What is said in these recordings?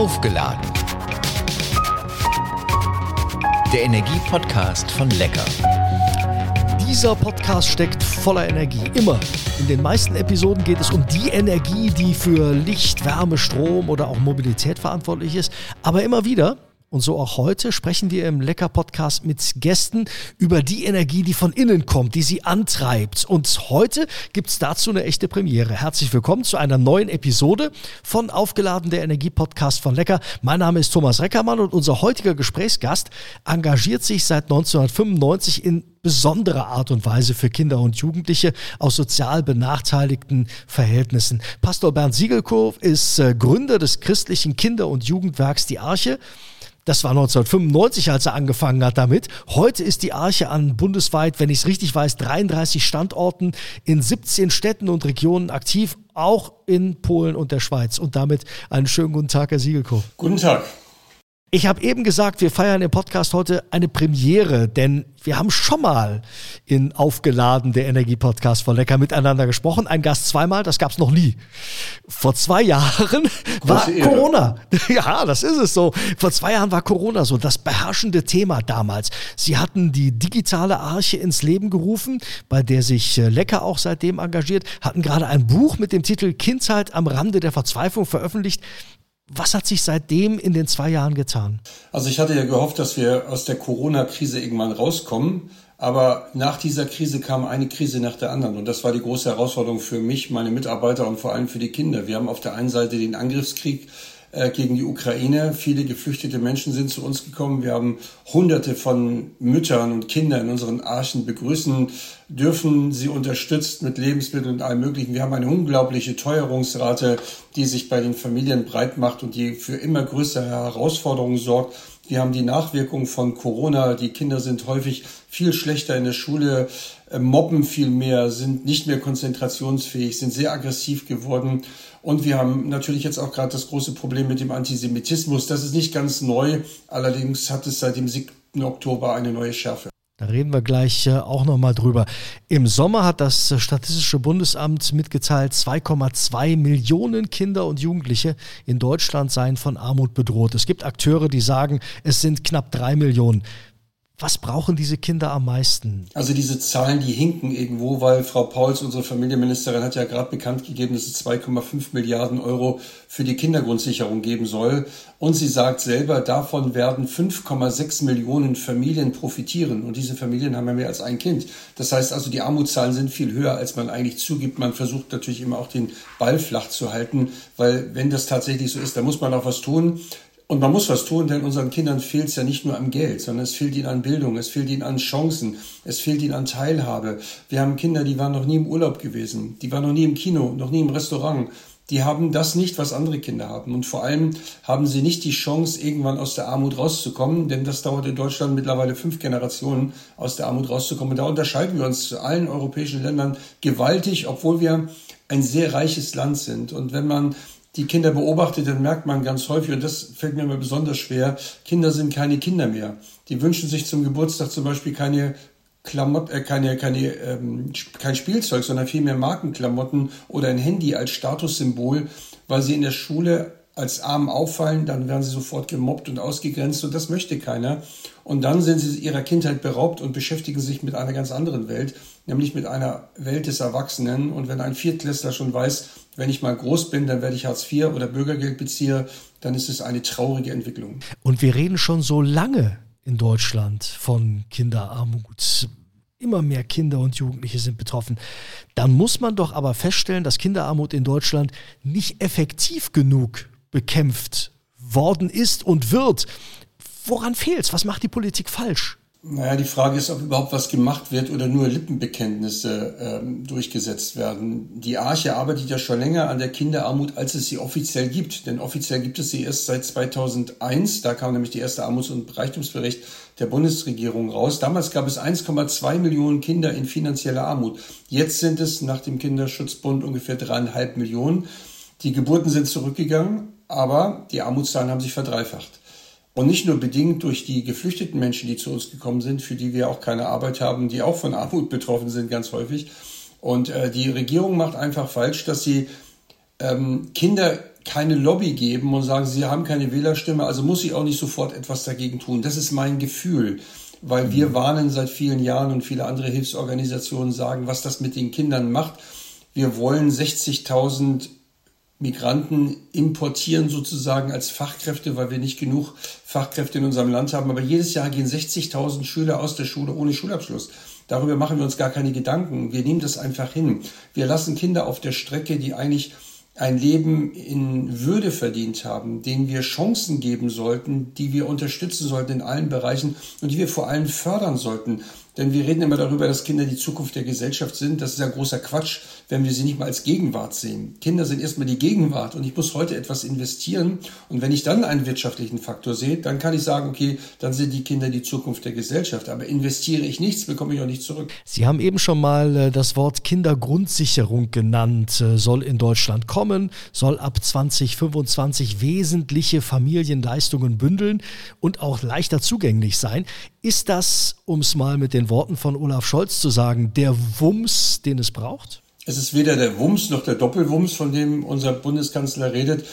Aufgeladen. Der Energie-Podcast von Lecker. Dieser Podcast steckt voller Energie. Immer. In den meisten Episoden geht es um die Energie, die für Licht, Wärme, Strom oder auch Mobilität verantwortlich ist. Aber immer wieder und so auch heute sprechen wir im Lecker Podcast mit Gästen über die Energie, die von innen kommt, die sie antreibt. Und heute gibt's dazu eine echte Premiere. Herzlich willkommen zu einer neuen Episode von Aufgeladen der Energie Podcast von Lecker. Mein Name ist Thomas Reckermann und unser heutiger Gesprächsgast engagiert sich seit 1995 in besonderer Art und Weise für Kinder und Jugendliche aus sozial benachteiligten Verhältnissen. Pastor Bernd Siegelkow ist äh, Gründer des christlichen Kinder- und Jugendwerks Die Arche. Das war 1995, als er angefangen hat damit. Heute ist die Arche an bundesweit, wenn ich es richtig weiß, 33 Standorten in 17 Städten und Regionen aktiv, auch in Polen und der Schweiz. Und damit einen schönen guten Tag, Herr Siegelko. Guten Tag. Ich habe eben gesagt, wir feiern im Podcast heute eine Premiere, denn wir haben schon mal in Aufgeladen der Energie-Podcast von Lecker miteinander gesprochen. Ein Gast zweimal, das gab es noch nie. Vor zwei Jahren war Corona. Ja, das ist es so. Vor zwei Jahren war Corona so das beherrschende Thema damals. Sie hatten die digitale Arche ins Leben gerufen, bei der sich äh, Lecker auch seitdem engagiert, hatten gerade ein Buch mit dem Titel Kindheit am Rande der Verzweiflung veröffentlicht. Was hat sich seitdem in den zwei Jahren getan? Also ich hatte ja gehofft, dass wir aus der Corona-Krise irgendwann rauskommen. Aber nach dieser Krise kam eine Krise nach der anderen. Und das war die große Herausforderung für mich, meine Mitarbeiter und vor allem für die Kinder. Wir haben auf der einen Seite den Angriffskrieg äh, gegen die Ukraine. Viele geflüchtete Menschen sind zu uns gekommen. Wir haben hunderte von Müttern und Kindern in unseren Archen begrüßen dürfen, sie unterstützt mit Lebensmitteln und allem Möglichen. Wir haben eine unglaubliche Teuerungsrate, die sich bei den Familien breit macht und die für immer größere Herausforderungen sorgt. Wir haben die Nachwirkungen von Corona. Die Kinder sind häufig viel schlechter in der Schule, mobben viel mehr, sind nicht mehr konzentrationsfähig, sind sehr aggressiv geworden. Und wir haben natürlich jetzt auch gerade das große Problem mit dem Antisemitismus. Das ist nicht ganz neu, allerdings hat es seit dem 7. Oktober eine neue Schärfe. Da reden wir gleich äh, auch nochmal drüber. Im Sommer hat das Statistische Bundesamt mitgeteilt, 2,2 Millionen Kinder und Jugendliche in Deutschland seien von Armut bedroht. Es gibt Akteure, die sagen, es sind knapp drei Millionen. Was brauchen diese Kinder am meisten? Also diese Zahlen, die hinken irgendwo, weil Frau Pauls, unsere Familienministerin, hat ja gerade bekannt gegeben, dass es 2,5 Milliarden Euro für die Kindergrundsicherung geben soll. Und sie sagt selber, davon werden 5,6 Millionen Familien profitieren. Und diese Familien haben ja mehr als ein Kind. Das heißt also, die Armutszahlen sind viel höher, als man eigentlich zugibt. Man versucht natürlich immer auch den Ball flach zu halten, weil wenn das tatsächlich so ist, dann muss man auch was tun. Und man muss was tun, denn unseren Kindern fehlt es ja nicht nur am Geld, sondern es fehlt ihnen an Bildung, es fehlt ihnen an Chancen, es fehlt ihnen an Teilhabe. Wir haben Kinder, die waren noch nie im Urlaub gewesen, die waren noch nie im Kino, noch nie im Restaurant. Die haben das nicht, was andere Kinder haben. Und vor allem haben sie nicht die Chance, irgendwann aus der Armut rauszukommen, denn das dauert in Deutschland mittlerweile fünf Generationen, aus der Armut rauszukommen. Und da unterscheiden wir uns zu allen europäischen Ländern gewaltig, obwohl wir ein sehr reiches Land sind. Und wenn man die Kinder beobachtet, dann merkt man ganz häufig, und das fällt mir immer besonders schwer, Kinder sind keine Kinder mehr. Die wünschen sich zum Geburtstag zum Beispiel keine Klamott, äh, keine, keine, ähm, kein Spielzeug, sondern vielmehr Markenklamotten oder ein Handy als Statussymbol, weil sie in der Schule als arm auffallen, dann werden sie sofort gemobbt und ausgegrenzt und das möchte keiner. Und dann sind sie ihrer Kindheit beraubt und beschäftigen sich mit einer ganz anderen Welt, nämlich mit einer Welt des Erwachsenen. Und wenn ein Viertklässler schon weiß, wenn ich mal groß bin, dann werde ich Hartz IV oder Bürgergeld beziehe, dann ist es eine traurige Entwicklung. Und wir reden schon so lange in Deutschland von Kinderarmut. Immer mehr Kinder und Jugendliche sind betroffen. Dann muss man doch aber feststellen, dass Kinderarmut in Deutschland nicht effektiv genug bekämpft worden ist und wird. Woran fehlt es? Was macht die Politik falsch? Naja, die Frage ist, ob überhaupt was gemacht wird oder nur Lippenbekenntnisse ähm, durchgesetzt werden. Die Arche arbeitet ja schon länger an der Kinderarmut, als es sie offiziell gibt. Denn offiziell gibt es sie erst seit 2001. Da kam nämlich der erste Armuts- und Reichtumsbericht der Bundesregierung raus. Damals gab es 1,2 Millionen Kinder in finanzieller Armut. Jetzt sind es nach dem Kinderschutzbund ungefähr dreieinhalb Millionen. Die Geburten sind zurückgegangen, aber die Armutszahlen haben sich verdreifacht. Und nicht nur bedingt durch die geflüchteten Menschen, die zu uns gekommen sind, für die wir auch keine Arbeit haben, die auch von Armut betroffen sind, ganz häufig. Und äh, die Regierung macht einfach falsch, dass sie ähm, Kinder keine Lobby geben und sagen, sie haben keine Wählerstimme, also muss ich auch nicht sofort etwas dagegen tun. Das ist mein Gefühl, weil wir mhm. warnen seit vielen Jahren und viele andere Hilfsorganisationen sagen, was das mit den Kindern macht. Wir wollen 60.000 Migranten importieren sozusagen als Fachkräfte, weil wir nicht genug Fachkräfte in unserem Land haben. Aber jedes Jahr gehen 60.000 Schüler aus der Schule ohne Schulabschluss. Darüber machen wir uns gar keine Gedanken. Wir nehmen das einfach hin. Wir lassen Kinder auf der Strecke, die eigentlich ein Leben in Würde verdient haben, denen wir Chancen geben sollten, die wir unterstützen sollten in allen Bereichen und die wir vor allem fördern sollten. Denn wir reden immer darüber, dass Kinder die Zukunft der Gesellschaft sind. Das ist ja großer Quatsch, wenn wir sie nicht mal als Gegenwart sehen. Kinder sind erstmal die Gegenwart und ich muss heute etwas investieren. Und wenn ich dann einen wirtschaftlichen Faktor sehe, dann kann ich sagen, okay, dann sind die Kinder die Zukunft der Gesellschaft. Aber investiere ich nichts, bekomme ich auch nicht zurück. Sie haben eben schon mal äh, das Wort Kindergrundsicherung genannt. Äh, soll in Deutschland kommen, soll ab 2025 wesentliche Familienleistungen bündeln und auch leichter zugänglich sein. Ist das, um es mal mit den Worten von Olaf Scholz zu sagen, der Wumms, den es braucht? Es ist weder der Wumms noch der Doppelwumms, von dem unser Bundeskanzler redet.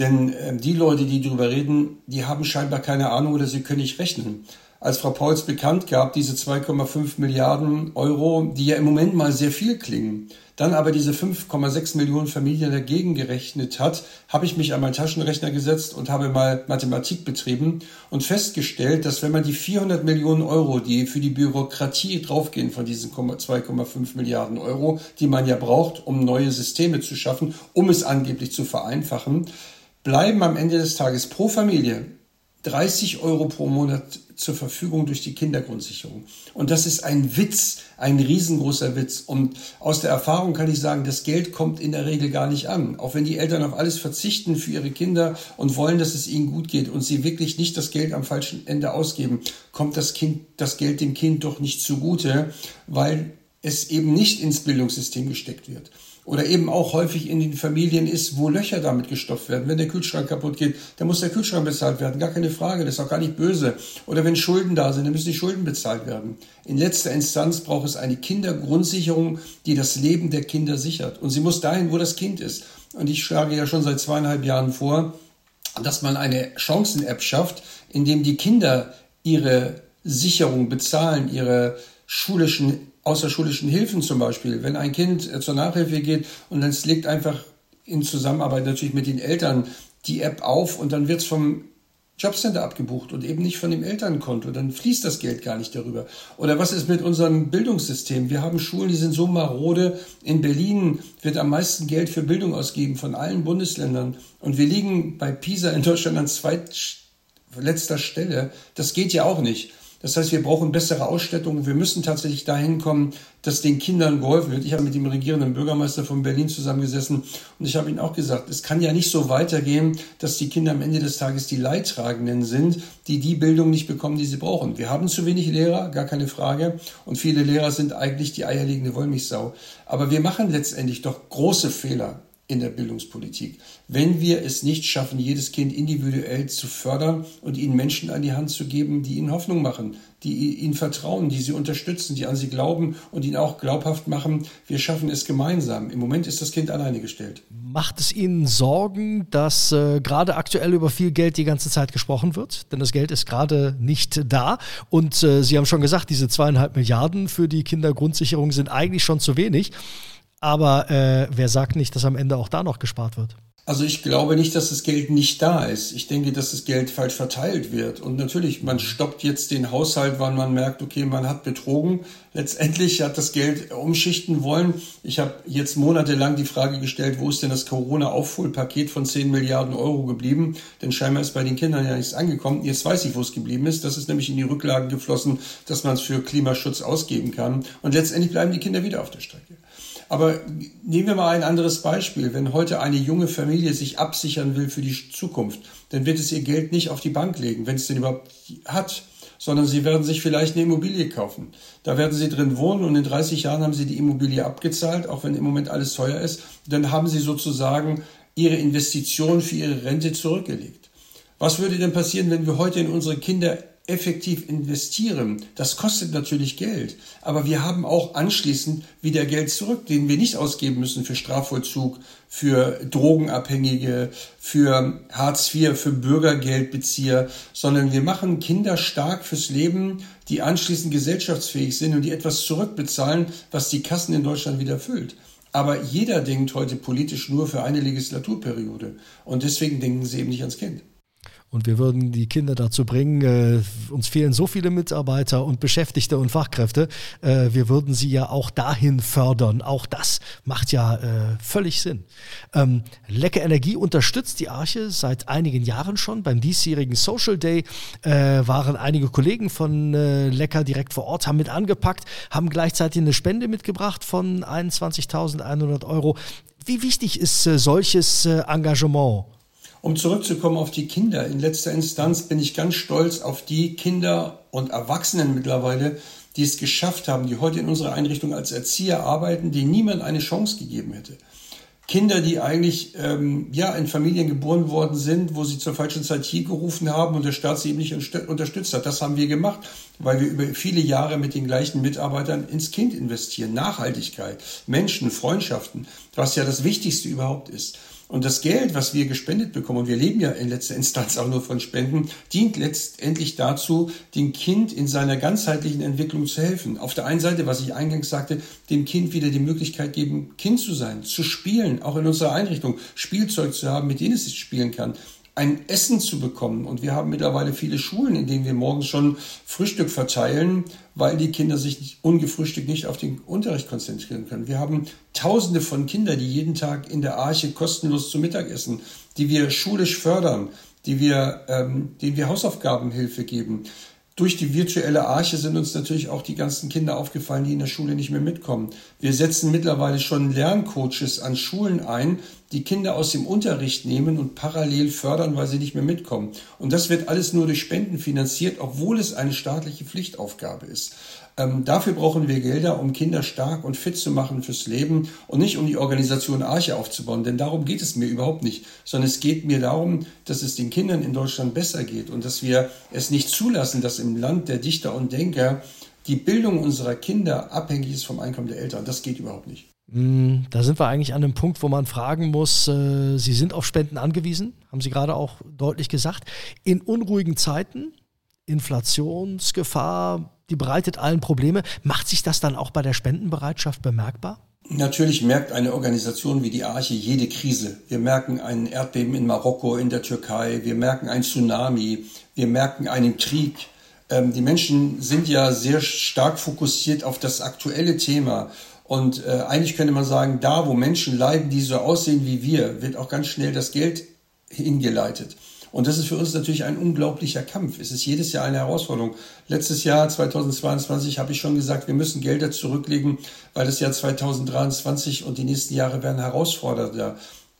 Denn äh, die Leute, die darüber reden, die haben scheinbar keine Ahnung oder sie können nicht rechnen als Frau Pauls bekannt gab, diese 2,5 Milliarden Euro, die ja im Moment mal sehr viel klingen, dann aber diese 5,6 Millionen Familien dagegen gerechnet hat, habe ich mich an meinen Taschenrechner gesetzt und habe mal Mathematik betrieben und festgestellt, dass wenn man die 400 Millionen Euro, die für die Bürokratie draufgehen von diesen 2,5 Milliarden Euro, die man ja braucht, um neue Systeme zu schaffen, um es angeblich zu vereinfachen, bleiben am Ende des Tages pro Familie 30 Euro pro Monat zur Verfügung durch die Kindergrundsicherung. Und das ist ein Witz, ein riesengroßer Witz. Und aus der Erfahrung kann ich sagen, das Geld kommt in der Regel gar nicht an. Auch wenn die Eltern auf alles verzichten für ihre Kinder und wollen, dass es ihnen gut geht und sie wirklich nicht das Geld am falschen Ende ausgeben, kommt das Kind, das Geld dem Kind doch nicht zugute, weil es eben nicht ins Bildungssystem gesteckt wird oder eben auch häufig in den Familien ist, wo Löcher damit gestopft werden. Wenn der Kühlschrank kaputt geht, dann muss der Kühlschrank bezahlt werden. Gar keine Frage, das ist auch gar nicht böse. Oder wenn Schulden da sind, dann müssen die Schulden bezahlt werden. In letzter Instanz braucht es eine Kindergrundsicherung, die das Leben der Kinder sichert. Und sie muss dahin, wo das Kind ist. Und ich schlage ja schon seit zweieinhalb Jahren vor, dass man eine Chancen-App schafft, in dem die Kinder ihre Sicherung bezahlen, ihre schulischen außerschulischen Hilfen zum Beispiel. Wenn ein Kind äh, zur Nachhilfe geht und dann legt einfach in Zusammenarbeit natürlich mit den Eltern die App auf und dann wird es vom Jobcenter abgebucht und eben nicht von dem Elternkonto. Dann fließt das Geld gar nicht darüber. Oder was ist mit unserem Bildungssystem? Wir haben Schulen, die sind so marode. In Berlin wird am meisten Geld für Bildung ausgegeben von allen Bundesländern. Und wir liegen bei PISA in Deutschland an zweitletzter Stelle. Das geht ja auch nicht. Das heißt, wir brauchen bessere Ausstattung. Wir müssen tatsächlich dahin kommen, dass den Kindern geholfen wird. Ich habe mit dem regierenden Bürgermeister von Berlin zusammengesessen und ich habe ihm auch gesagt, es kann ja nicht so weitergehen, dass die Kinder am Ende des Tages die Leidtragenden sind, die die Bildung nicht bekommen, die sie brauchen. Wir haben zu wenig Lehrer, gar keine Frage. Und viele Lehrer sind eigentlich die eierlegende Wollmilchsau. Aber wir machen letztendlich doch große Fehler in der Bildungspolitik. Wenn wir es nicht schaffen, jedes Kind individuell zu fördern und ihnen Menschen an die Hand zu geben, die ihnen Hoffnung machen, die ihnen vertrauen, die sie unterstützen, die an sie glauben und ihnen auch glaubhaft machen, wir schaffen es gemeinsam. Im Moment ist das Kind alleine gestellt. Macht es Ihnen Sorgen, dass äh, gerade aktuell über viel Geld die ganze Zeit gesprochen wird? Denn das Geld ist gerade nicht da. Und äh, Sie haben schon gesagt, diese zweieinhalb Milliarden für die Kindergrundsicherung sind eigentlich schon zu wenig. Aber äh, wer sagt nicht, dass am Ende auch da noch gespart wird? Also ich glaube nicht, dass das Geld nicht da ist. Ich denke, dass das Geld falsch verteilt wird. Und natürlich, man stoppt jetzt den Haushalt, wann man merkt, okay, man hat betrogen. Letztendlich hat das Geld umschichten wollen. Ich habe jetzt monatelang die Frage gestellt, wo ist denn das Corona-Aufholpaket von 10 Milliarden Euro geblieben? Denn scheinbar ist bei den Kindern ja nichts angekommen. Jetzt weiß ich, wo es geblieben ist. Das ist nämlich in die Rücklagen geflossen, dass man es für Klimaschutz ausgeben kann. Und letztendlich bleiben die Kinder wieder auf der Strecke. Aber nehmen wir mal ein anderes Beispiel. Wenn heute eine junge Familie sich absichern will für die Zukunft, dann wird es ihr Geld nicht auf die Bank legen, wenn es denn überhaupt hat, sondern sie werden sich vielleicht eine Immobilie kaufen. Da werden sie drin wohnen und in 30 Jahren haben sie die Immobilie abgezahlt, auch wenn im Moment alles teuer ist. Dann haben sie sozusagen ihre Investition für ihre Rente zurückgelegt. Was würde denn passieren, wenn wir heute in unsere Kinder effektiv investieren, das kostet natürlich Geld. Aber wir haben auch anschließend wieder Geld zurück, den wir nicht ausgeben müssen für Strafvollzug, für Drogenabhängige, für Hartz IV, für Bürgergeldbezieher, sondern wir machen Kinder stark fürs Leben, die anschließend gesellschaftsfähig sind und die etwas zurückbezahlen, was die Kassen in Deutschland wieder füllt. Aber jeder denkt heute politisch nur für eine Legislaturperiode. Und deswegen denken sie eben nicht ans Kind. Und wir würden die Kinder dazu bringen, äh, uns fehlen so viele Mitarbeiter und Beschäftigte und Fachkräfte, äh, wir würden sie ja auch dahin fördern. Auch das macht ja äh, völlig Sinn. Ähm, Lecke Energie unterstützt die Arche seit einigen Jahren schon. Beim diesjährigen Social Day äh, waren einige Kollegen von äh, Lecker direkt vor Ort, haben mit angepackt, haben gleichzeitig eine Spende mitgebracht von 21.100 Euro. Wie wichtig ist äh, solches Engagement? Um zurückzukommen auf die Kinder, in letzter Instanz bin ich ganz stolz auf die Kinder und Erwachsenen mittlerweile, die es geschafft haben, die heute in unserer Einrichtung als Erzieher arbeiten, denen niemand eine Chance gegeben hätte. Kinder, die eigentlich ähm, ja in Familien geboren worden sind, wo sie zur falschen Zeit hier gerufen haben und der Staat sie eben nicht unterstützt hat. Das haben wir gemacht, weil wir über viele Jahre mit den gleichen Mitarbeitern ins Kind investieren. Nachhaltigkeit, Menschen, Freundschaften, was ja das Wichtigste überhaupt ist. Und das Geld, was wir gespendet bekommen, und wir leben ja in letzter Instanz auch nur von Spenden, dient letztendlich dazu, dem Kind in seiner ganzheitlichen Entwicklung zu helfen. Auf der einen Seite, was ich eingangs sagte, dem Kind wieder die Möglichkeit geben, Kind zu sein, zu spielen, auch in unserer Einrichtung, Spielzeug zu haben, mit dem es spielen kann ein Essen zu bekommen. Und wir haben mittlerweile viele Schulen, in denen wir morgens schon Frühstück verteilen, weil die Kinder sich ungefrühstückt nicht auf den Unterricht konzentrieren können. Wir haben Tausende von Kindern, die jeden Tag in der Arche kostenlos zu Mittag essen, die wir schulisch fördern, die wir, ähm, denen wir Hausaufgabenhilfe geben. Durch die virtuelle Arche sind uns natürlich auch die ganzen Kinder aufgefallen, die in der Schule nicht mehr mitkommen. Wir setzen mittlerweile schon Lerncoaches an Schulen ein, die Kinder aus dem Unterricht nehmen und parallel fördern, weil sie nicht mehr mitkommen. Und das wird alles nur durch Spenden finanziert, obwohl es eine staatliche Pflichtaufgabe ist. Ähm, dafür brauchen wir Gelder, um Kinder stark und fit zu machen fürs Leben und nicht um die Organisation Arche aufzubauen, denn darum geht es mir überhaupt nicht, sondern es geht mir darum, dass es den Kindern in Deutschland besser geht und dass wir es nicht zulassen, dass im Land der Dichter und Denker die Bildung unserer Kinder abhängig ist vom Einkommen der Eltern. Das geht überhaupt nicht. Hm, da sind wir eigentlich an einem Punkt, wo man fragen muss, äh, Sie sind auf Spenden angewiesen, haben Sie gerade auch deutlich gesagt. In unruhigen Zeiten, Inflationsgefahr, die bereitet allen Probleme. Macht sich das dann auch bei der Spendenbereitschaft bemerkbar? Natürlich merkt eine Organisation wie die Arche jede Krise. Wir merken ein Erdbeben in Marokko, in der Türkei, wir merken ein Tsunami, wir merken einen Krieg. Ähm, die Menschen sind ja sehr stark fokussiert auf das aktuelle Thema und äh, eigentlich könnte man sagen, da wo Menschen leiden, die so aussehen wie wir, wird auch ganz schnell das Geld hingeleitet. Und das ist für uns natürlich ein unglaublicher Kampf. Es ist jedes Jahr eine Herausforderung. Letztes Jahr, 2022, habe ich schon gesagt, wir müssen Gelder zurücklegen, weil das Jahr 2023 und die nächsten Jahre werden herausfordernder.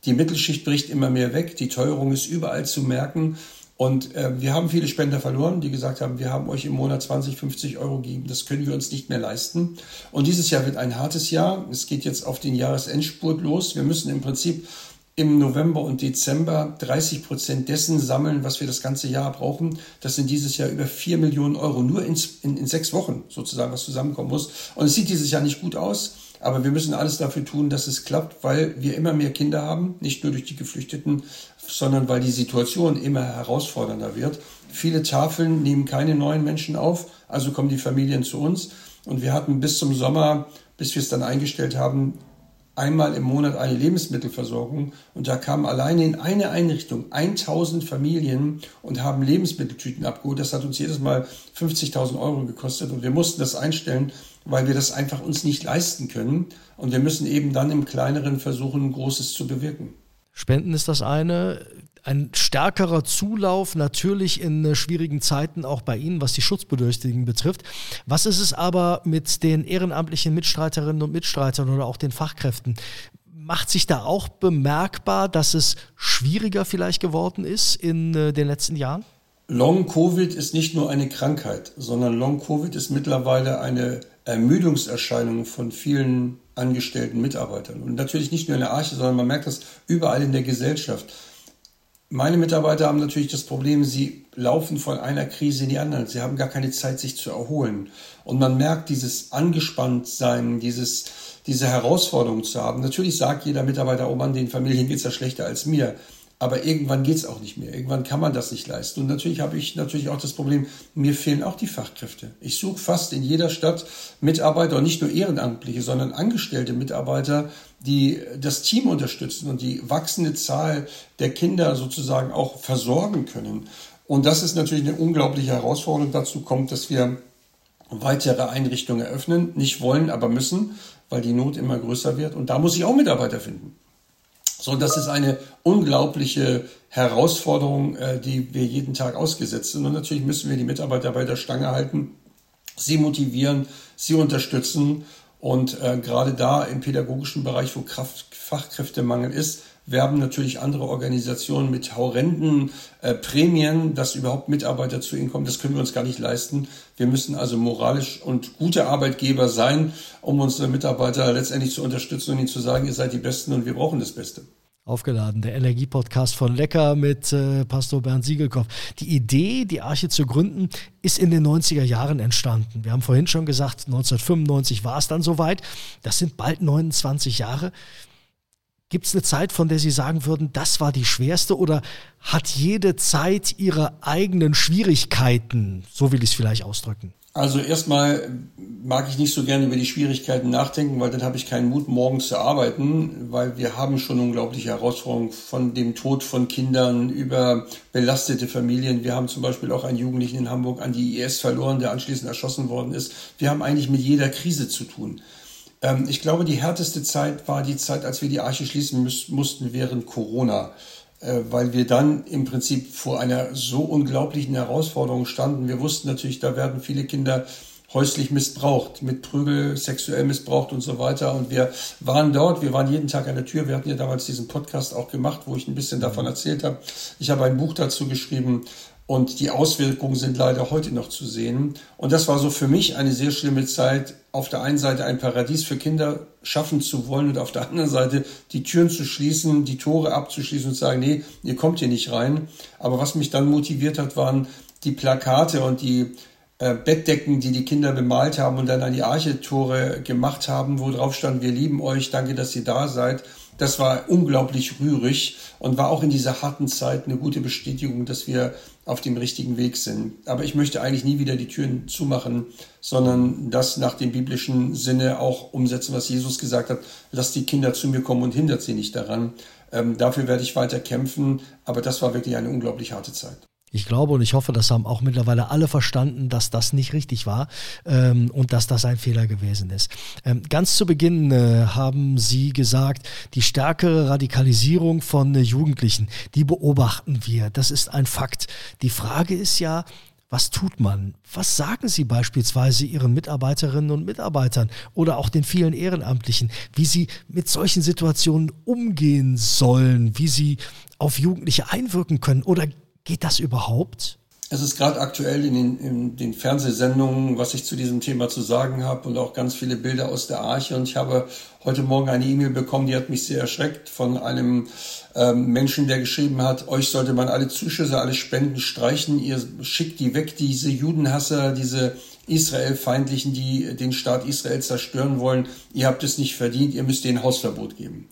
Die Mittelschicht bricht immer mehr weg, die Teuerung ist überall zu merken. Und äh, wir haben viele Spender verloren, die gesagt haben, wir haben euch im Monat 20, 50 Euro gegeben, das können wir uns nicht mehr leisten. Und dieses Jahr wird ein hartes Jahr. Es geht jetzt auf den Jahresendspurt los. Wir müssen im Prinzip im November und Dezember 30 Prozent dessen sammeln, was wir das ganze Jahr brauchen. Das sind dieses Jahr über 4 Millionen Euro, nur in, in, in sechs Wochen sozusagen, was zusammenkommen muss. Und es sieht dieses Jahr nicht gut aus. Aber wir müssen alles dafür tun, dass es klappt, weil wir immer mehr Kinder haben, nicht nur durch die Geflüchteten, sondern weil die Situation immer herausfordernder wird. Viele Tafeln nehmen keine neuen Menschen auf, also kommen die Familien zu uns. Und wir hatten bis zum Sommer, bis wir es dann eingestellt haben, einmal im Monat eine Lebensmittelversorgung. Und da kamen alleine in eine Einrichtung 1000 Familien und haben Lebensmitteltüten abgeholt. Das hat uns jedes Mal 50.000 Euro gekostet. Und wir mussten das einstellen, weil wir das einfach uns nicht leisten können. Und wir müssen eben dann im kleineren versuchen, Großes zu bewirken. Spenden ist das eine. Ein stärkerer Zulauf natürlich in äh, schwierigen Zeiten auch bei Ihnen, was die Schutzbedürftigen betrifft. Was ist es aber mit den ehrenamtlichen Mitstreiterinnen und Mitstreitern oder auch den Fachkräften? Macht sich da auch bemerkbar, dass es schwieriger vielleicht geworden ist in äh, den letzten Jahren? Long-Covid ist nicht nur eine Krankheit, sondern Long-Covid ist mittlerweile eine Ermüdungserscheinung von vielen angestellten Mitarbeitern. Und natürlich nicht nur in der Arche, sondern man merkt das überall in der Gesellschaft. meine Mitarbeiter haben natürlich das Problem, sie laufen von einer Krise in die andere. Sie haben gar keine Zeit, sich zu erholen. Und man merkt dieses Angespanntsein, dieses, diese Herausforderung zu haben. Natürlich sagt jeder Mitarbeiter, oh Mann, den Familien geht es ja schlechter als mir. Aber irgendwann geht es auch nicht mehr. Irgendwann kann man das nicht leisten. Und natürlich habe ich natürlich auch das Problem, mir fehlen auch die Fachkräfte. Ich suche fast in jeder Stadt Mitarbeiter, und nicht nur Ehrenamtliche, sondern angestellte Mitarbeiter, die das Team unterstützen und die wachsende Zahl der Kinder sozusagen auch versorgen können. Und das ist natürlich eine unglaubliche Herausforderung. Dazu kommt, dass wir weitere Einrichtungen eröffnen, nicht wollen, aber müssen, weil die Not immer größer wird. Und da muss ich auch Mitarbeiter finden. So, das ist eine unglaubliche Herausforderung, äh, die wir jeden Tag ausgesetzt sind. Und natürlich müssen wir die Mitarbeiter bei der Stange halten, sie motivieren, sie unterstützen. Und äh, gerade da im pädagogischen Bereich, wo Kraft, Fachkräftemangel ist, werben natürlich andere Organisationen mit horrenden äh, Prämien, dass überhaupt Mitarbeiter zu ihnen kommen. Das können wir uns gar nicht leisten. Wir müssen also moralisch und gute Arbeitgeber sein, um unsere Mitarbeiter letztendlich zu unterstützen und ihnen zu sagen, ihr seid die Besten und wir brauchen das Beste. Aufgeladen, der Energiepodcast von Lecker mit äh, Pastor Bernd Siegelkopf. Die Idee, die Arche zu gründen, ist in den 90er Jahren entstanden. Wir haben vorhin schon gesagt, 1995 war es dann soweit. Das sind bald 29 Jahre. Gibt es eine Zeit, von der Sie sagen würden, das war die schwerste oder hat jede Zeit ihre eigenen Schwierigkeiten? So will ich es vielleicht ausdrücken. Also erstmal mag ich nicht so gerne über die Schwierigkeiten nachdenken, weil dann habe ich keinen Mut, morgen zu arbeiten, weil wir haben schon unglaubliche Herausforderungen von dem Tod von Kindern über belastete Familien. Wir haben zum Beispiel auch einen Jugendlichen in Hamburg an die IS verloren, der anschließend erschossen worden ist. Wir haben eigentlich mit jeder Krise zu tun. Ähm, ich glaube, die härteste Zeit war die Zeit, als wir die Arche schließen müß, mussten während Corona, äh, weil wir dann im Prinzip vor einer so unglaublichen Herausforderung standen. Wir wussten natürlich, da werden viele Kinder häuslich missbraucht, mit Prügel, sexuell missbraucht und so weiter. Und wir waren dort, wir waren jeden Tag an der Tür. Wir hatten ja damals diesen Podcast auch gemacht, wo ich ein bisschen davon erzählt habe. Ich habe ein Buch dazu geschrieben und die Auswirkungen sind leider heute noch zu sehen. Und das war so für mich eine sehr schlimme Zeit, auf der einen Seite ein Paradies für Kinder schaffen zu wollen und auf der anderen Seite die Türen zu schließen, die Tore abzuschließen und zu sagen, nee, ihr kommt hier nicht rein. Aber was mich dann motiviert hat, waren die Plakate und die äh, Bettdecken, die die Kinder bemalt haben und dann an die Architore gemacht haben, wo drauf stand, wir lieben euch, danke, dass ihr da seid. Das war unglaublich rührig und war auch in dieser harten Zeit eine gute Bestätigung, dass wir auf dem richtigen Weg sind. Aber ich möchte eigentlich nie wieder die Türen zumachen, sondern das nach dem biblischen Sinne auch umsetzen, was Jesus gesagt hat. Lasst die Kinder zu mir kommen und hindert sie nicht daran. Ähm, dafür werde ich weiter kämpfen. Aber das war wirklich eine unglaublich harte Zeit. Ich glaube und ich hoffe, das haben auch mittlerweile alle verstanden, dass das nicht richtig war ähm, und dass das ein Fehler gewesen ist. Ähm, ganz zu Beginn äh, haben Sie gesagt, die stärkere Radikalisierung von äh, Jugendlichen, die beobachten wir. Das ist ein Fakt. Die Frage ist ja, was tut man? Was sagen Sie beispielsweise Ihren Mitarbeiterinnen und Mitarbeitern oder auch den vielen Ehrenamtlichen, wie sie mit solchen Situationen umgehen sollen, wie sie auf Jugendliche einwirken können oder Geht das überhaupt? Es ist gerade aktuell in den, in den, Fernsehsendungen, was ich zu diesem Thema zu sagen habe und auch ganz viele Bilder aus der Arche. Und ich habe heute Morgen eine E-Mail bekommen, die hat mich sehr erschreckt von einem ähm, Menschen, der geschrieben hat, euch sollte man alle Zuschüsse, alle Spenden streichen. Ihr schickt die weg, diese Judenhasser, diese Israelfeindlichen, die den Staat Israel zerstören wollen. Ihr habt es nicht verdient, ihr müsst denen Hausverbot geben.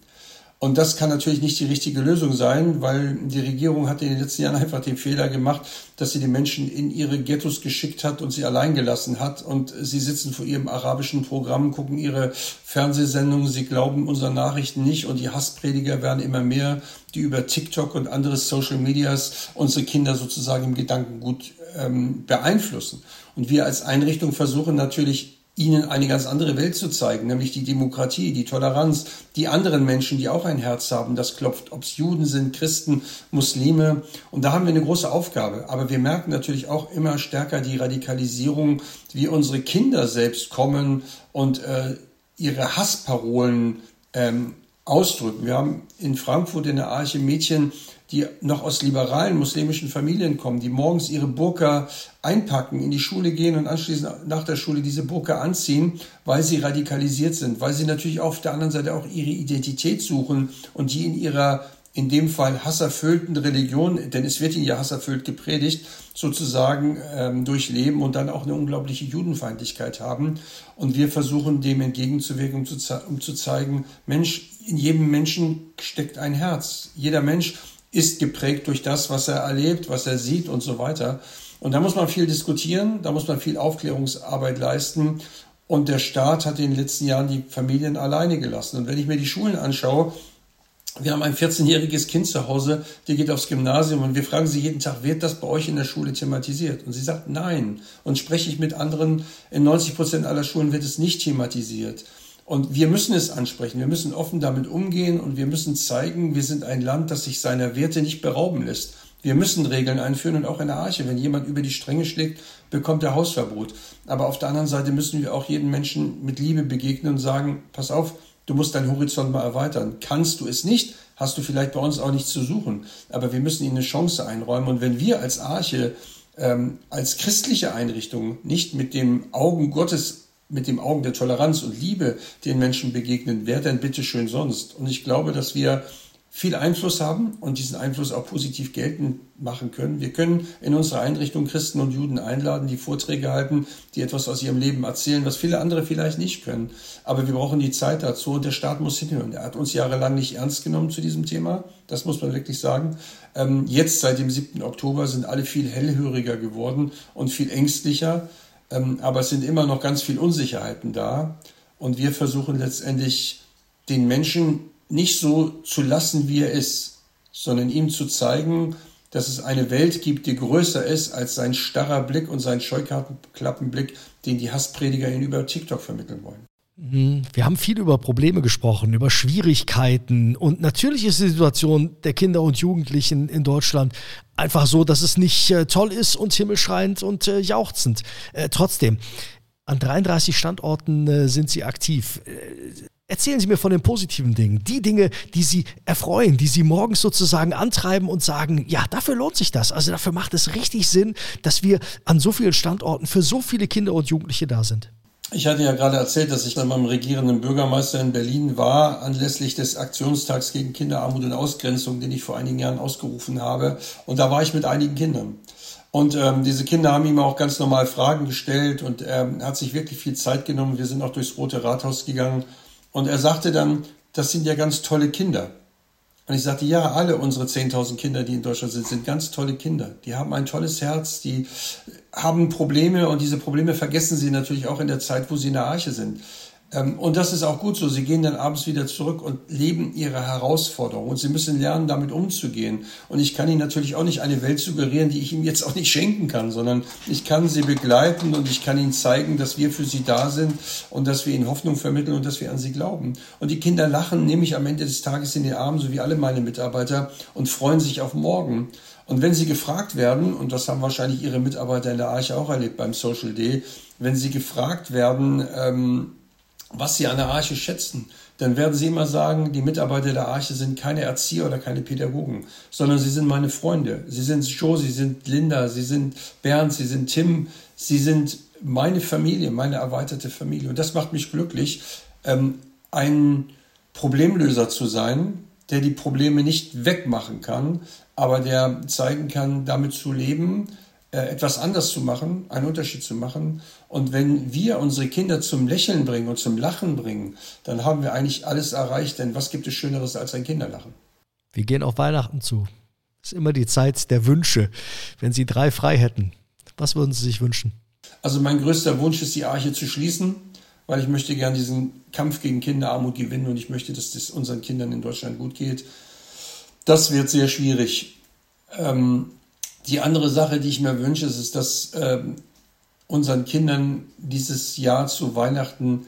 Und das kann natürlich nicht die richtige Lösung sein, weil die Regierung hat in den letzten Jahren einfach den Fehler gemacht, dass sie die Menschen in ihre Ghettos geschickt hat und sie allein gelassen hat. Und sie sitzen vor ihrem arabischen Programm, gucken ihre Fernsehsendungen, sie glauben unseren Nachrichten nicht und die Hassprediger werden immer mehr, die über TikTok und andere Social Medias unsere Kinder sozusagen im Gedankengut ähm, beeinflussen. Und wir als Einrichtung versuchen natürlich ihnen eine ganz andere Welt zu zeigen, nämlich die Demokratie, die Toleranz, die anderen Menschen, die auch ein Herz haben, das klopft, ob es Juden sind, Christen, Muslime. Und da haben wir eine große Aufgabe. Aber wir merken natürlich auch immer stärker die Radikalisierung, wie unsere Kinder selbst kommen und äh, ihre Hassparolen ähm, ausdrücken. Wir haben in Frankfurt in der Arche Mädchen, die noch aus liberalen muslimischen Familien kommen, die morgens ihre Burka einpacken, in die Schule gehen und anschließend nach der Schule diese Burka anziehen, weil sie radikalisiert sind, weil sie natürlich auf der anderen Seite auch ihre Identität suchen und die in ihrer in dem Fall hasserfüllten Religion, denn es wird ihnen ja hasserfüllt gepredigt, sozusagen ähm, durchleben und dann auch eine unglaubliche Judenfeindlichkeit haben. Und wir versuchen dem entgegenzuwirken, um zu, um zu zeigen, Mensch, in jedem Menschen steckt ein Herz. Jeder Mensch ist geprägt durch das, was er erlebt, was er sieht und so weiter. Und da muss man viel diskutieren, da muss man viel Aufklärungsarbeit leisten. Und der Staat hat in den letzten Jahren die Familien alleine gelassen. Und wenn ich mir die Schulen anschaue, wir haben ein 14-jähriges Kind zu Hause, die geht aufs Gymnasium und wir fragen sie jeden Tag, wird das bei euch in der Schule thematisiert? Und sie sagt nein. Und spreche ich mit anderen, in 90 Prozent aller Schulen wird es nicht thematisiert. Und wir müssen es ansprechen, wir müssen offen damit umgehen und wir müssen zeigen, wir sind ein Land, das sich seiner Werte nicht berauben lässt. Wir müssen Regeln einführen und auch in der Arche. Wenn jemand über die Stränge schlägt, bekommt er Hausverbot. Aber auf der anderen Seite müssen wir auch jedem Menschen mit Liebe begegnen und sagen, pass auf, Du musst deinen Horizont mal erweitern. Kannst du es nicht, hast du vielleicht bei uns auch nichts zu suchen. Aber wir müssen ihnen eine Chance einräumen. Und wenn wir als Arche, ähm, als christliche Einrichtung nicht mit dem Augen Gottes, mit dem Augen der Toleranz und Liebe den Menschen begegnen, wer denn bitte schön sonst? Und ich glaube, dass wir viel Einfluss haben und diesen Einfluss auch positiv geltend machen können. Wir können in unserer Einrichtung Christen und Juden einladen, die Vorträge halten, die etwas aus ihrem Leben erzählen, was viele andere vielleicht nicht können. Aber wir brauchen die Zeit dazu und der Staat muss hinhören. Er hat uns jahrelang nicht ernst genommen zu diesem Thema. Das muss man wirklich sagen. Ähm, jetzt, seit dem 7. Oktober, sind alle viel hellhöriger geworden und viel ängstlicher. Ähm, aber es sind immer noch ganz viele Unsicherheiten da. Und wir versuchen letztendlich den Menschen nicht so zu lassen, wie er ist, sondern ihm zu zeigen, dass es eine Welt gibt, die größer ist als sein starrer Blick und sein Scheuklappenblick, den die Hassprediger über TikTok vermitteln wollen. Mhm. Wir haben viel über Probleme gesprochen, über Schwierigkeiten und natürlich ist die Situation der Kinder und Jugendlichen in Deutschland einfach so, dass es nicht äh, toll ist und himmelschreiend und äh, jauchzend. Äh, trotzdem, an 33 Standorten äh, sind sie aktiv. Äh, Erzählen Sie mir von den positiven Dingen, die Dinge, die Sie erfreuen, die Sie morgens sozusagen antreiben und sagen, ja, dafür lohnt sich das. Also dafür macht es richtig Sinn, dass wir an so vielen Standorten für so viele Kinder und Jugendliche da sind. Ich hatte ja gerade erzählt, dass ich dann beim regierenden Bürgermeister in Berlin war, anlässlich des Aktionstags gegen Kinderarmut und Ausgrenzung, den ich vor einigen Jahren ausgerufen habe. Und da war ich mit einigen Kindern. Und ähm, diese Kinder haben ihm auch ganz normal Fragen gestellt und er ähm, hat sich wirklich viel Zeit genommen. Wir sind auch durchs Rote Rathaus gegangen und er sagte dann, das sind ja ganz tolle Kinder. Und ich sagte, ja, alle unsere 10.000 Kinder, die in Deutschland sind, sind ganz tolle Kinder. Die haben ein tolles Herz, die haben Probleme und diese Probleme vergessen sie natürlich auch in der Zeit, wo sie in der Arche sind. Ähm, und das ist auch gut so. Sie gehen dann abends wieder zurück und leben ihre Herausforderungen. Und sie müssen lernen, damit umzugehen. Und ich kann ihnen natürlich auch nicht eine Welt suggerieren, die ich ihnen jetzt auch nicht schenken kann, sondern ich kann sie begleiten und ich kann ihnen zeigen, dass wir für sie da sind und dass wir ihnen Hoffnung vermitteln und dass wir an sie glauben. Und die Kinder lachen, nehme ich am Ende des Tages in den Arm, so wie alle meine Mitarbeiter, und freuen sich auf morgen. Und wenn sie gefragt werden, und das haben wahrscheinlich ihre Mitarbeiter in der Arche auch erlebt beim Social Day, wenn sie gefragt werden, ähm, was sie an der Arche schätzen, dann werden sie immer sagen, die Mitarbeiter der Arche sind keine Erzieher oder keine Pädagogen, sondern sie sind meine Freunde. Sie sind Joe, sie sind Linda, sie sind Bernd, sie sind Tim, sie sind meine Familie, meine erweiterte Familie. Und das macht mich glücklich, ähm, ein Problemlöser zu sein, der die Probleme nicht wegmachen kann, aber der zeigen kann, damit zu leben, äh, etwas anders zu machen, einen Unterschied zu machen. Und wenn wir unsere Kinder zum Lächeln bringen und zum Lachen bringen, dann haben wir eigentlich alles erreicht. Denn was gibt es Schöneres als ein Kinderlachen? Wir gehen auf Weihnachten zu. Es ist immer die Zeit der Wünsche. Wenn Sie drei frei hätten, was würden Sie sich wünschen? Also mein größter Wunsch ist, die Arche zu schließen, weil ich möchte gern diesen Kampf gegen Kinderarmut gewinnen und ich möchte, dass es unseren Kindern in Deutschland gut geht. Das wird sehr schwierig. Ähm, die andere Sache, die ich mir wünsche, ist, dass ähm, unseren Kindern dieses Jahr zu Weihnachten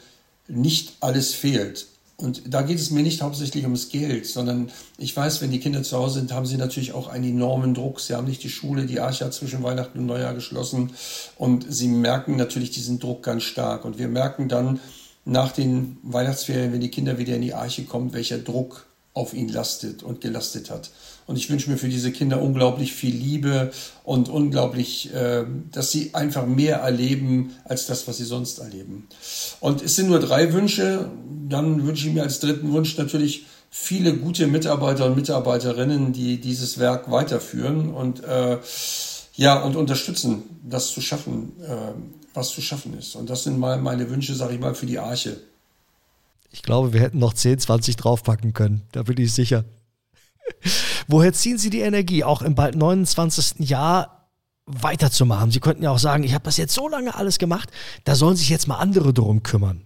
nicht alles fehlt. Und da geht es mir nicht hauptsächlich ums Geld, sondern ich weiß, wenn die Kinder zu Hause sind, haben sie natürlich auch einen enormen Druck. Sie haben nicht die Schule, die Arche hat zwischen Weihnachten und Neujahr geschlossen und sie merken natürlich diesen Druck ganz stark. Und wir merken dann nach den Weihnachtsferien, wenn die Kinder wieder in die Arche kommen, welcher Druck auf ihn lastet und gelastet hat. Und ich wünsche mir für diese Kinder unglaublich viel Liebe und unglaublich, äh, dass sie einfach mehr erleben als das, was sie sonst erleben. Und es sind nur drei Wünsche. Dann wünsche ich mir als dritten Wunsch natürlich viele gute Mitarbeiter und Mitarbeiterinnen, die dieses Werk weiterführen und äh, ja und unterstützen, das zu schaffen, äh, was zu schaffen ist. Und das sind mal meine Wünsche, sage ich mal, für die Arche. Ich glaube, wir hätten noch 10, 20 draufpacken können. Da bin ich sicher. Woher ziehen Sie die Energie? Auch im bald 29. Jahr weiterzumachen. Sie könnten ja auch sagen, ich habe das jetzt so lange alles gemacht, da sollen sich jetzt mal andere drum kümmern.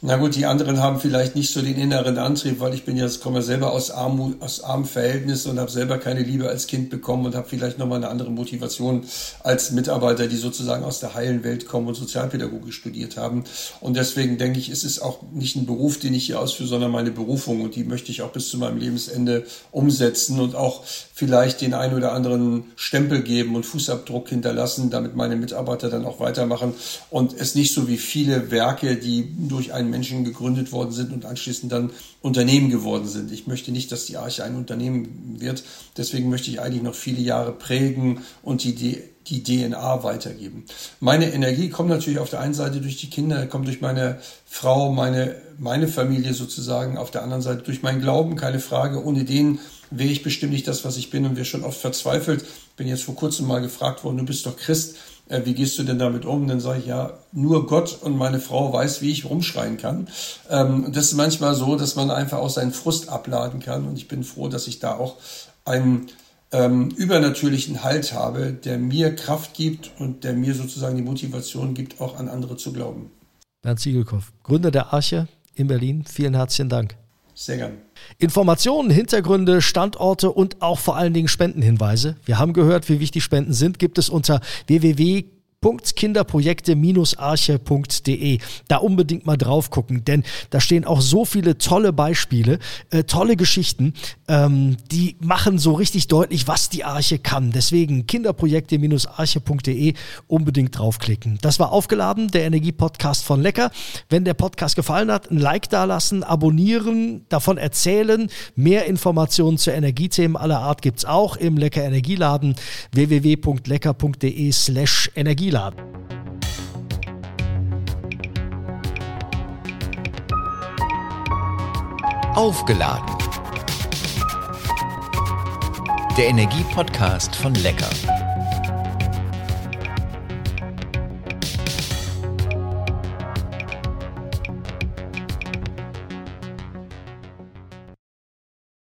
Na gut, die anderen haben vielleicht nicht so den inneren Antrieb, weil ich bin jetzt komme selber aus Armut, aus armen Verhältnissen und habe selber keine Liebe als Kind bekommen und habe vielleicht nochmal eine andere Motivation als Mitarbeiter, die sozusagen aus der heilen Welt kommen und Sozialpädagogik studiert haben. Und deswegen denke ich, es ist auch nicht ein Beruf, den ich hier ausführe, sondern meine Berufung und die möchte ich auch bis zu meinem Lebensende umsetzen und auch vielleicht den einen oder anderen Stempel geben und Fuß Fußabdruck hinterlassen, damit meine Mitarbeiter dann auch weitermachen und es nicht so wie viele Werke, die durch einen Menschen gegründet worden sind und anschließend dann Unternehmen geworden sind. Ich möchte nicht, dass die Arche ein Unternehmen wird. Deswegen möchte ich eigentlich noch viele Jahre prägen und die, die DNA weitergeben. Meine Energie kommt natürlich auf der einen Seite durch die Kinder, kommt durch meine Frau, meine, meine Familie sozusagen, auf der anderen Seite durch meinen Glauben, keine Frage. Ohne den wäre ich bestimmt nicht das, was ich bin und wir schon oft verzweifelt. Bin jetzt vor kurzem mal gefragt worden, du bist doch Christ, äh, wie gehst du denn damit um? Dann sage ich, ja, nur Gott und meine Frau weiß, wie ich rumschreien kann. Ähm, das ist manchmal so, dass man einfach auch seinen Frust abladen kann und ich bin froh, dass ich da auch einen ähm, übernatürlichen Halt habe, der mir Kraft gibt und der mir sozusagen die Motivation gibt, auch an andere zu glauben. Bernd Ziegelkopf, Gründer der Arche in Berlin. Vielen herzlichen Dank. Sehr gern. Informationen, Hintergründe, Standorte und auch vor allen Dingen Spendenhinweise. Wir haben gehört, wie wichtig Spenden sind, gibt es unter www www.kinderprojekte-arche.de. Da unbedingt mal drauf gucken, denn da stehen auch so viele tolle Beispiele, äh, tolle Geschichten, ähm, die machen so richtig deutlich, was die Arche kann. Deswegen kinderprojekte-arche.de unbedingt draufklicken. Das war aufgeladen, der Energie-Podcast von Lecker. Wenn der Podcast gefallen hat, ein Like dalassen, abonnieren, davon erzählen. Mehr Informationen zu Energiethemen aller Art gibt es auch im Lecker Energieladen www.lecker.de slash Energie Energieladen. Aufgeladen. Der Energie-Podcast von Lecker.